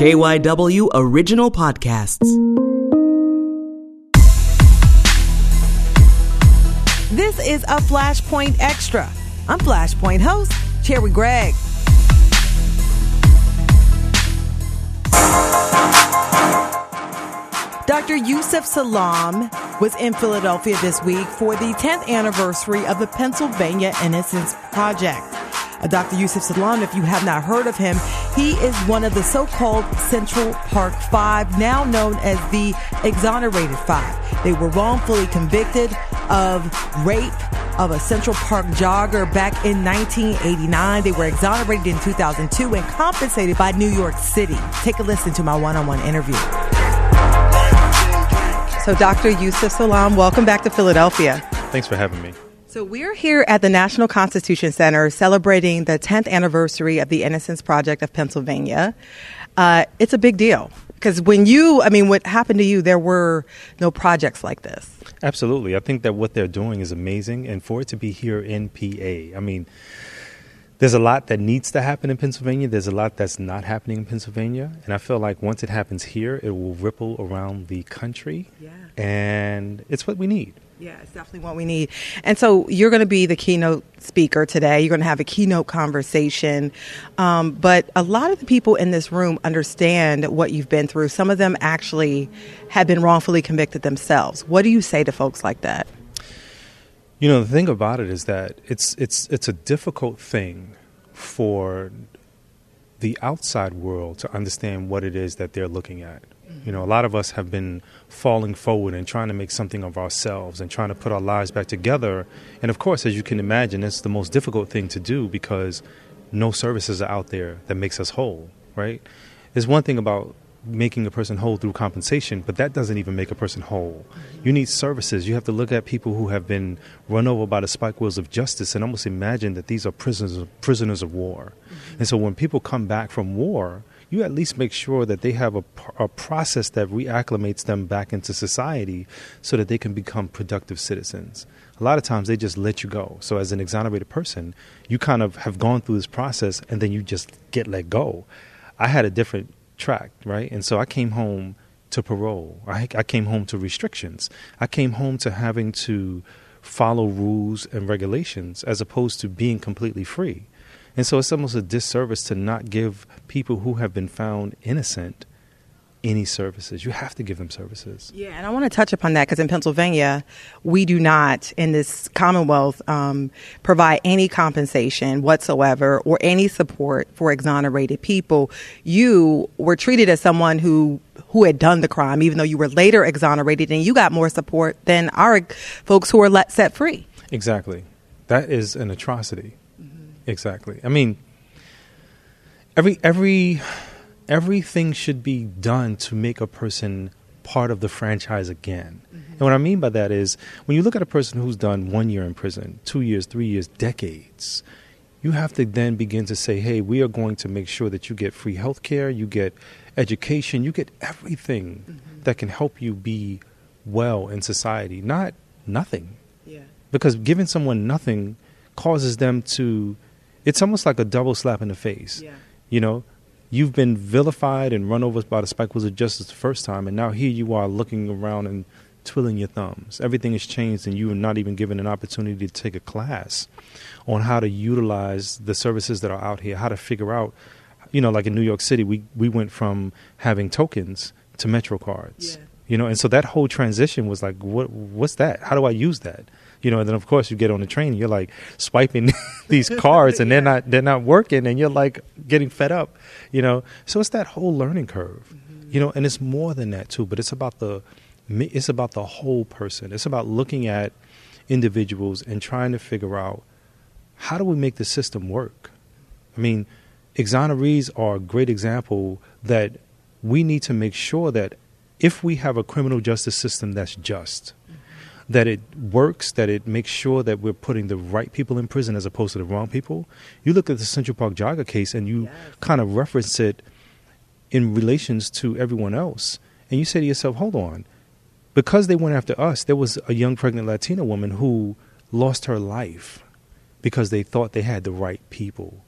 KYW Original Podcasts. This is a Flashpoint Extra. I'm Flashpoint host, Cherri Gregg. Dr. Yusef Salaam was in Philadelphia this week for the 10th anniversary of the Pennsylvania Innocence Project. Uh, Dr. Yusef Salaam, if you have not heard of him, he is one of the so-called Central Park Five, now known as the Exonerated Five. They were wrongfully convicted of rape of a Central Park jogger back in 1989. They were exonerated in 2002 and compensated by New York City. Take a listen to my one-on-one interview. So, Dr. Yusef Salaam, welcome back to Philadelphia. Thanks for having me. So, we're here at the National Constitution Center celebrating the 10th anniversary of the Innocence Project of Pennsylvania. Uh, it's a big deal because when you, I mean, what happened to you, there were no projects like this. Absolutely. I think that what they're doing is amazing. And for it to be here in PA, I mean, there's a lot that needs to happen in Pennsylvania. There's a lot that's not happening in Pennsylvania. And I feel like once it happens here, it will ripple around the country. Yeah. And it's what we need. Yeah, it's definitely what we need. And so you're going to be the keynote speaker today. You're going to have a keynote conversation. Um, but a lot of the people in this room understand what you've been through. Some of them actually have been wrongfully convicted themselves. What do you say to folks like that? You know, the thing about it is that it's it's it's a difficult thing for the outside world to understand what it is that they're looking at. You know, a lot of us have been falling forward and trying to make something of ourselves and trying to put our lives back together. And of course, as you can imagine, it's the most difficult thing to do because no services are out there that makes us whole, right? There's one thing about making a person whole through compensation, but that doesn't even make a person whole. You need services. You have to look at people who have been run over by the spike wheels of justice and almost imagine that these are prisoners of, prisoners of war. And so when people come back from war, you at least make sure that they have a, a process that reacclimates them back into society so that they can become productive citizens. A lot of times they just let you go. So, as an exonerated person, you kind of have gone through this process and then you just get let go. I had a different track, right? And so I came home to parole. I, I came home to restrictions. I came home to having to follow rules and regulations as opposed to being completely free. And so it's almost a disservice to not give people who have been found innocent any services. You have to give them services. Yeah, and I want to touch upon that because in Pennsylvania, we do not, in this Commonwealth, um, provide any compensation whatsoever or any support for exonerated people. You were treated as someone who who had done the crime, even though you were later exonerated, and you got more support than our folks who were let set free. Exactly, that is an atrocity. Exactly. I mean, every every everything should be done to make a person part of the franchise again. Mm-hmm. And what I mean by that is when you look at a person who's done one year in prison, two years, three years, decades, you have to then begin to say, hey, we are going to make sure that you get free health care, you get education, you get everything mm-hmm. that can help you be well in society, not nothing. Yeah. Because giving someone nothing causes them to it's almost like a double slap in the face. Yeah. You know, you've been vilified and run over by the spike wheels of justice the first time, and now here you are looking around and twiddling your thumbs. Everything has changed, and you are not even given an opportunity to take a class on how to utilize the services that are out here, how to figure out. You know, like in New York City, we we went from having tokens to Metro cards. Yeah. You know, and so that whole transition was like, what? What's that? How do I use that? You know, and then of course you get on the train, you're like swiping these cards, and they're not they're not working, and you're like getting fed up, you know. So it's that whole learning curve, mm-hmm. you know, and it's more than that too. But it's about the it's about the whole person. It's about looking at individuals and trying to figure out how do we make the system work. I mean, exonerees are a great example that we need to make sure that if we have a criminal justice system that's just that it works, that it makes sure that we're putting the right people in prison as opposed to the wrong people. You look at the Central Park jogger case and you yes. kind of reference it in relations to everyone else. And you say to yourself, hold on. Because they went after us, there was a young pregnant Latina woman who lost her life because they thought they had the right people.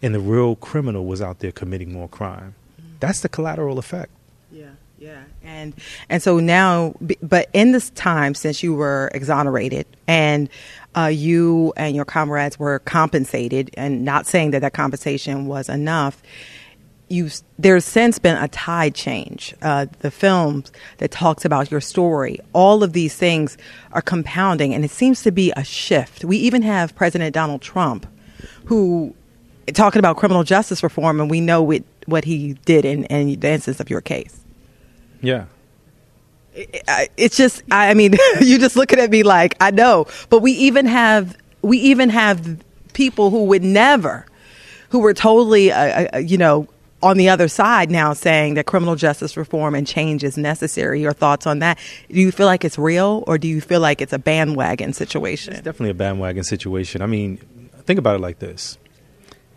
And the real criminal was out there committing more crime. Mm. That's the collateral effect. Yeah, yeah, and and so now, but in this time since you were exonerated and uh, you and your comrades were compensated, and not saying that that compensation was enough. You, there's since been a tide change. Uh, the films that talks about your story, all of these things are compounding, and it seems to be a shift. We even have President Donald Trump, who talking about criminal justice reform, and we know it, what he did in, in the instance of your case. Yeah, it's just i mean you just looking at me like i know. But we even have we even have people who would never who were totally uh, uh, you know on the other side now saying that criminal justice reform and change is necessary. Your thoughts on that? Do you feel like it's real or do you feel like it's a bandwagon situation? It's definitely a bandwagon situation. I mean think about it like this.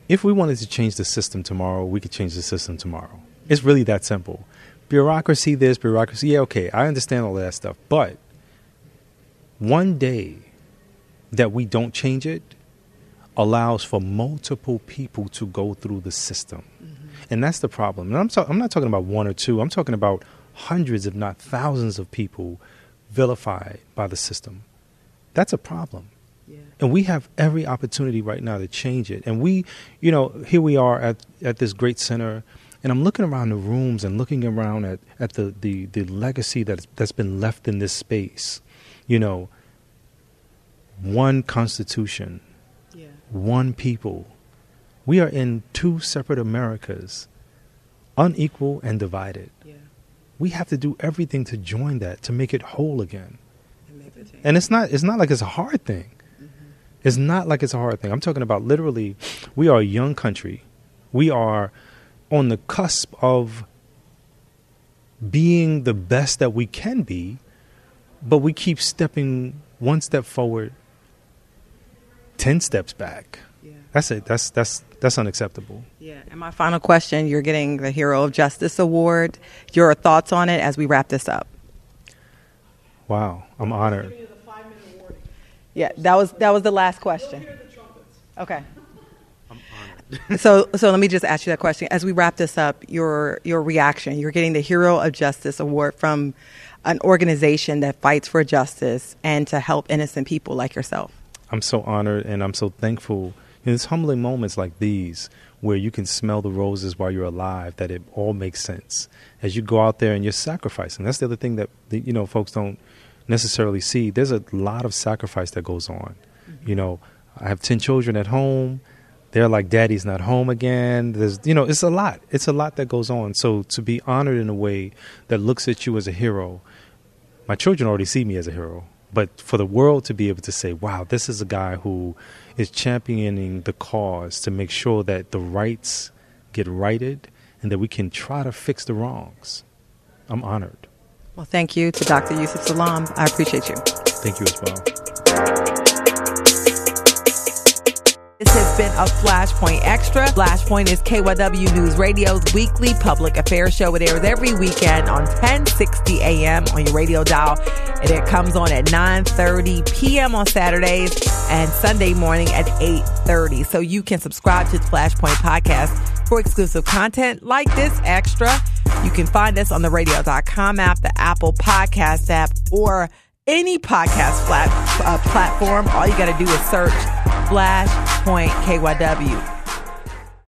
If we wanted to change the system tomorrow we could change the system tomorrow. It's really that simple bureaucracy this, bureaucracy. Yeah, okay, I understand all that stuff. But one day that we don't change it allows for multiple people to go through the system. Mm-hmm. And that's the problem. And I'm, so, I'm not talking about one or two, I'm talking about hundreds, if not thousands, of people vilified by the system. That's a problem. Yeah. And we have every opportunity right now to change it. And we, you know, here we are at, at this great center and I'm looking around the rooms and looking around at, at the, the, the legacy that's, that's been left in this space. You know, one constitution, yeah. one people. We are in two separate Americas, unequal and divided. Yeah. We have to do everything to join that, to make it whole again. And it's not, it's not like it's a hard thing. Mm-hmm. It's not like it's a hard thing. I'm talking about literally, we are a young country. We are on the cusp of being the best that we can be, but we keep stepping one step forward, ten steps back. Yeah. That's it. That's that's that's unacceptable. Yeah. And my final question: You're getting the Hero of Justice Award. Your thoughts on it as we wrap this up? Wow, I'm honored. Yeah, that was that was the last question. Okay so so let me just ask you that question. As we wrap this up your your reaction you're getting the hero of justice award from an organization that fights for justice and to help innocent people like yourself. I'm so honored and i'm so thankful. In these humbling moments like these where you can smell the roses while you're alive that it all makes sense. As you go out there and you're sacrificing that's the other thing that you know folks don't necessarily see. There's a lot of sacrifice that goes on. Mm-hmm. you know i have 10 children at home they're like daddy's not home again. There's you know it's a lot. It's a lot that goes on. So to be honored in a way that looks at you as a hero my children already see me as a hero. But for the world to be able to say wow this is a guy who is championing the cause to make sure that the rights get righted and that we can try to fix the wrongs i'm honored. Well thank you to dr yusef salaam. I appreciate you. Thank you as well been a Flashpoint Extra. Flashpoint is KYW News Radio's weekly public affairs show. It airs every weekend on 1060 a.m. on your radio dial. And it comes on at 9.30 p.m. on Saturdays and Sunday morning at 8.30. So you can subscribe to the Flashpoint podcast for exclusive content like this extra. You can find us on the radio.com app, the Apple Podcast app, or any podcast flat, uh, platform. All you got to do is search Flashpoint KYW.